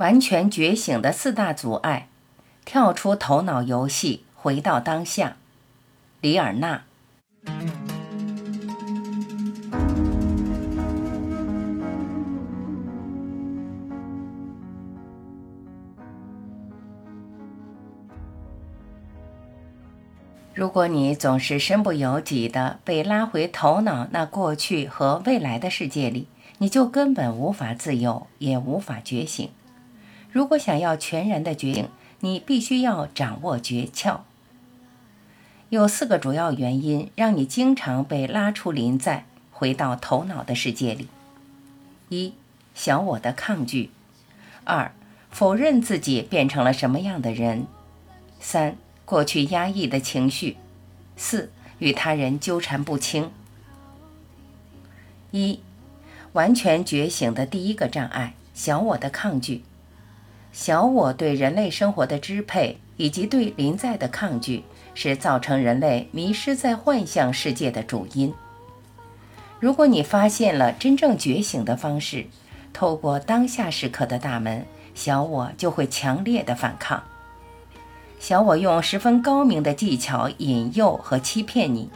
完全觉醒的四大阻碍，跳出头脑游戏，回到当下。里尔纳。如果你总是身不由己的被拉回头脑那过去和未来的世界里，你就根本无法自由，也无法觉醒。如果想要全然的觉醒，你必须要掌握诀窍。有四个主要原因让你经常被拉出临在，回到头脑的世界里：一、小我的抗拒；二、否认自己变成了什么样的人；三、过去压抑的情绪；四、与他人纠缠不清。一、完全觉醒的第一个障碍：小我的抗拒。小我对人类生活的支配，以及对临在的抗拒，是造成人类迷失在幻象世界的主因。如果你发现了真正觉醒的方式，透过当下时刻的大门，小我就会强烈的反抗。小我用十分高明的技巧引诱和欺骗你，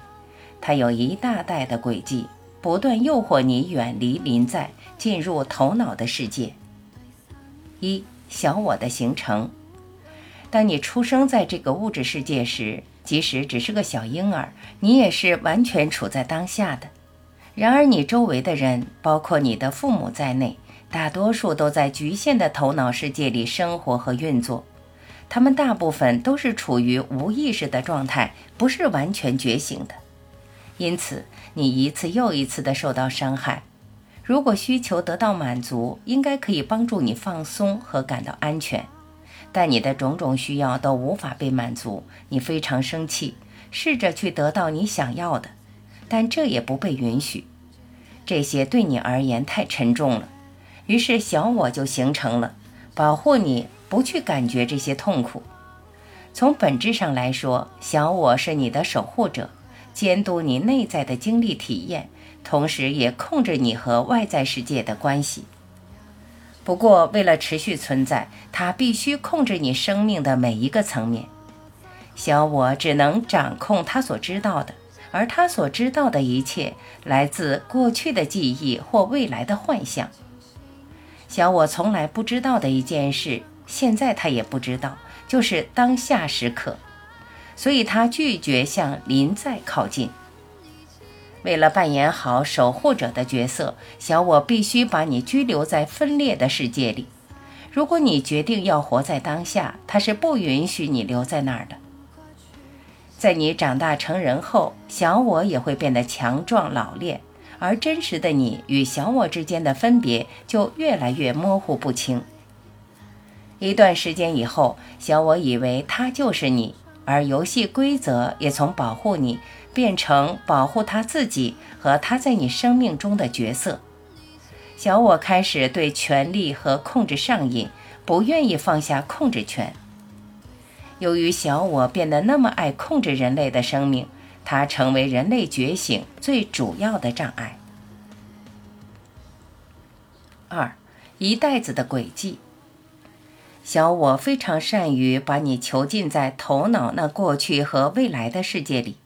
它有一大袋的诡计，不断诱惑你远离临在，进入头脑的世界。一。小我的形成。当你出生在这个物质世界时，即使只是个小婴儿，你也是完全处在当下的。然而，你周围的人，包括你的父母在内，大多数都在局限的头脑世界里生活和运作。他们大部分都是处于无意识的状态，不是完全觉醒的。因此，你一次又一次地受到伤害。如果需求得到满足，应该可以帮助你放松和感到安全，但你的种种需要都无法被满足，你非常生气，试着去得到你想要的，但这也不被允许。这些对你而言太沉重了，于是小我就形成了，保护你不去感觉这些痛苦。从本质上来说，小我是你的守护者，监督你内在的经历体验。同时，也控制你和外在世界的关系。不过，为了持续存在，它必须控制你生命的每一个层面。小我只能掌控他所知道的，而他所知道的一切来自过去的记忆或未来的幻象。小我从来不知道的一件事，现在他也不知道，就是当下时刻。所以，他拒绝向临在靠近。为了扮演好守护者的角色，小我必须把你拘留在分裂的世界里。如果你决定要活在当下，它是不允许你留在那儿的。在你长大成人后，小我也会变得强壮老练，而真实的你与小我之间的分别就越来越模糊不清。一段时间以后，小我以为他就是你，而游戏规则也从保护你。变成保护他自己和他在你生命中的角色。小我开始对权力和控制上瘾，不愿意放下控制权。由于小我变得那么爱控制人类的生命，它成为人类觉醒最主要的障碍。二，一袋子的诡计。小我非常善于把你囚禁在头脑那过去和未来的世界里。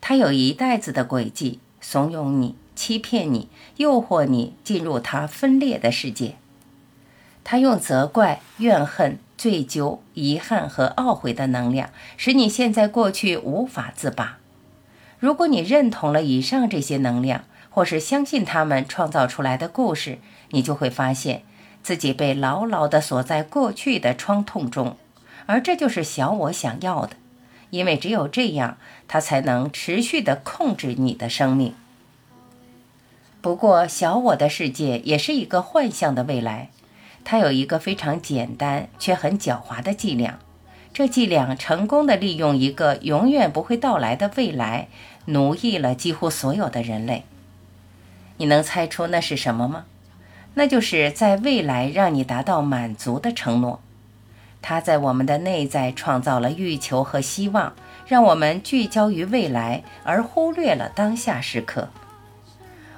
他有一袋子的诡计，怂恿你、欺骗你、诱惑你进入他分裂的世界。他用责怪、怨恨、罪疚、遗憾和懊悔的能量，使你现在过去无法自拔。如果你认同了以上这些能量，或是相信他们创造出来的故事，你就会发现自己被牢牢地锁在过去的创痛中，而这就是小我想要的。因为只有这样，他才能持续地控制你的生命。不过，小我的世界也是一个幻象的未来，它有一个非常简单却很狡猾的伎俩。这伎俩成功地利用一个永远不会到来的未来，奴役了几乎所有的人类。你能猜出那是什么吗？那就是在未来让你达到满足的承诺。他在我们的内在创造了欲求和希望，让我们聚焦于未来，而忽略了当下时刻。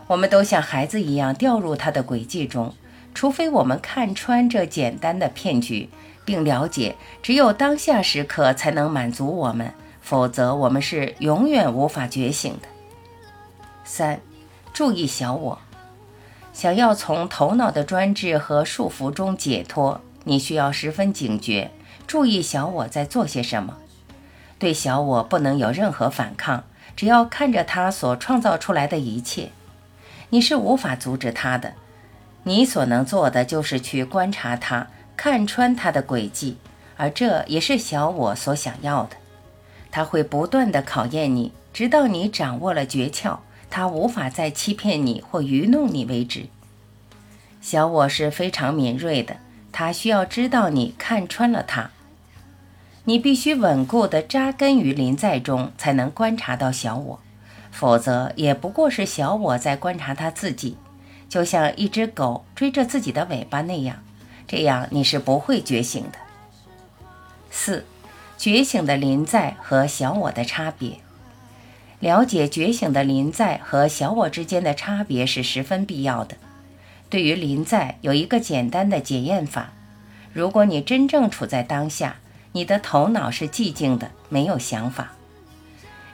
我们都像孩子一样掉入他的轨迹中，除非我们看穿这简单的骗局，并了解只有当下时刻才能满足我们，否则我们是永远无法觉醒的。三，注意小我。想要从头脑的专制和束缚中解脱，你需要十分警觉，注意小我在做些什么。对小我不能有任何反抗，只要看着他所创造出来的一切，你是无法阻止他的。你所能做的就是去观察他，看穿他的诡计，而这也是小我所想要的。他会不断地考验你，直到你掌握了诀窍。他无法再欺骗你或愚弄你为止。小我是非常敏锐的，他需要知道你看穿了他。你必须稳固地扎根于临在中，才能观察到小我，否则也不过是小我在观察他自己，就像一只狗追着自己的尾巴那样。这样你是不会觉醒的。四，觉醒的临在和小我的差别。了解觉醒的临在和小我之间的差别是十分必要的。对于临在，有一个简单的检验法：如果你真正处在当下，你的头脑是寂静的，没有想法。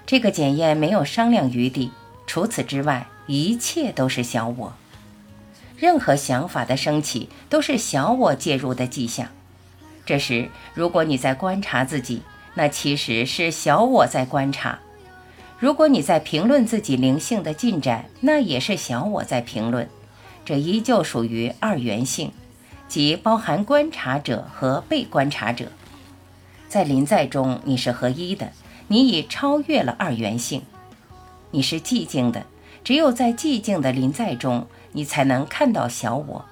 这个检验没有商量余地。除此之外，一切都是小我。任何想法的升起，都是小我介入的迹象。这时，如果你在观察自己，那其实是小我在观察。如果你在评论自己灵性的进展，那也是小我在评论，这依旧属于二元性，即包含观察者和被观察者。在临在中，你是合一的，你已超越了二元性，你是寂静的。只有在寂静的临在中，你才能看到小我；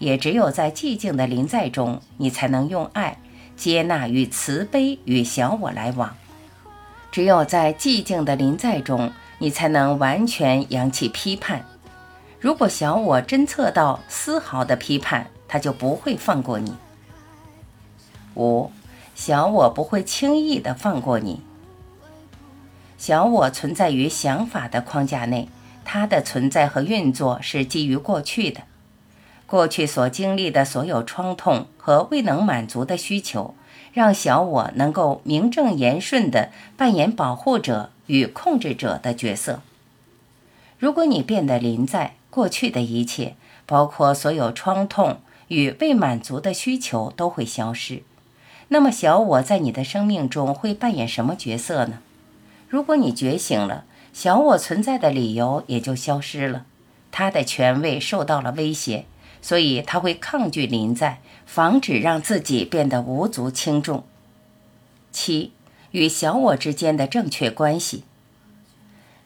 也只有在寂静的临在中，你才能用爱、接纳与慈悲与小我来往。只有在寂静的临在中，你才能完全扬弃批判。如果小我侦测到丝毫的批判，他就不会放过你。五，小我不会轻易的放过你。小我存在于想法的框架内，它的存在和运作是基于过去的，过去所经历的所有创痛和未能满足的需求。让小我能够名正言顺地扮演保护者与控制者的角色。如果你变得临在，过去的一切，包括所有创痛与未满足的需求，都会消失。那么，小我在你的生命中会扮演什么角色呢？如果你觉醒了，小我存在的理由也就消失了，他的权威受到了威胁。所以他会抗拒临在，防止让自己变得无足轻重。七，与小我之间的正确关系。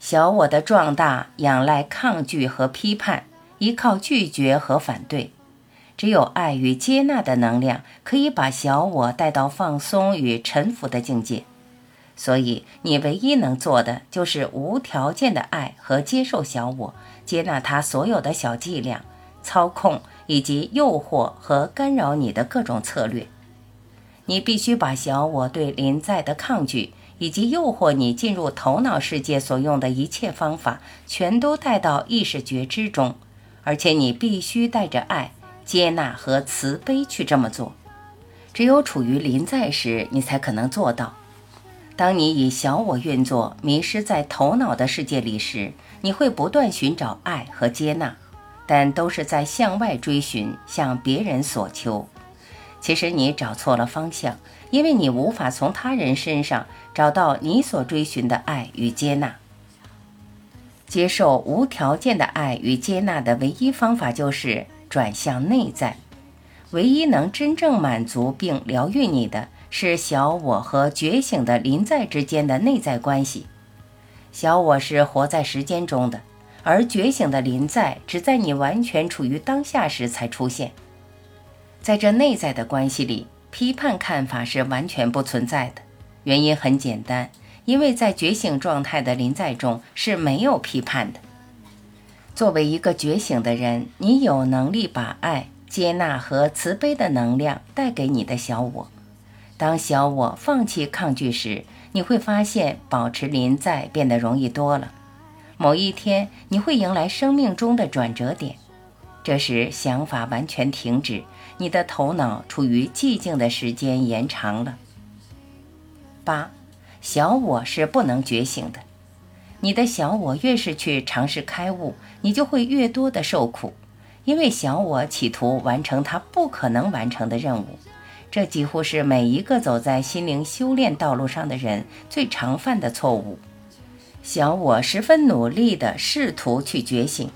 小我的壮大仰赖抗拒和批判，依靠拒绝和反对。只有爱与接纳的能量可以把小我带到放松与臣服的境界。所以你唯一能做的就是无条件的爱和接受小我，接纳他所有的小伎俩。操控以及诱惑和干扰你的各种策略，你必须把小我对临在的抗拒以及诱惑你进入头脑世界所用的一切方法，全都带到意识觉知中，而且你必须带着爱、接纳和慈悲去这么做。只有处于临在时，你才可能做到。当你以小我运作，迷失在头脑的世界里时，你会不断寻找爱和接纳。但都是在向外追寻，向别人索求。其实你找错了方向，因为你无法从他人身上找到你所追寻的爱与接纳。接受无条件的爱与接纳的唯一方法就是转向内在。唯一能真正满足并疗愈你的是小我和觉醒的临在之间的内在关系。小我是活在时间中的。而觉醒的临在只在你完全处于当下时才出现，在这内在的关系里，批判看法是完全不存在的。原因很简单，因为在觉醒状态的临在中是没有批判的。作为一个觉醒的人，你有能力把爱、接纳和慈悲的能量带给你的小我。当小我放弃抗拒时，你会发现保持临在变得容易多了。某一天，你会迎来生命中的转折点，这时想法完全停止，你的头脑处于寂静的时间延长了。八，小我是不能觉醒的。你的小我越是去尝试开悟，你就会越多的受苦，因为小我企图完成它不可能完成的任务。这几乎是每一个走在心灵修炼道路上的人最常犯的错误。小我十分努力地试图去觉醒，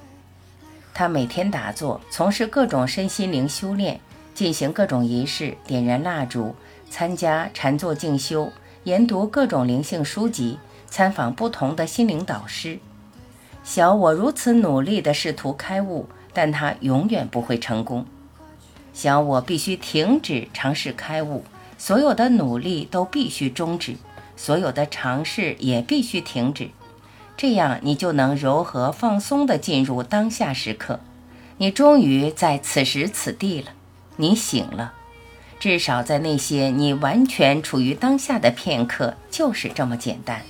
他每天打坐，从事各种身心灵修炼，进行各种仪式，点燃蜡烛，参加禅坐静修，研读各种灵性书籍。参访不同的心灵导师，小我如此努力地试图开悟，但他永远不会成功。小我必须停止尝试开悟，所有的努力都必须终止，所有的尝试也必须停止。这样，你就能柔和放松地进入当下时刻。你终于在此时此地了，你醒了。至少在那些你完全处于当下的片刻，就是这么简单。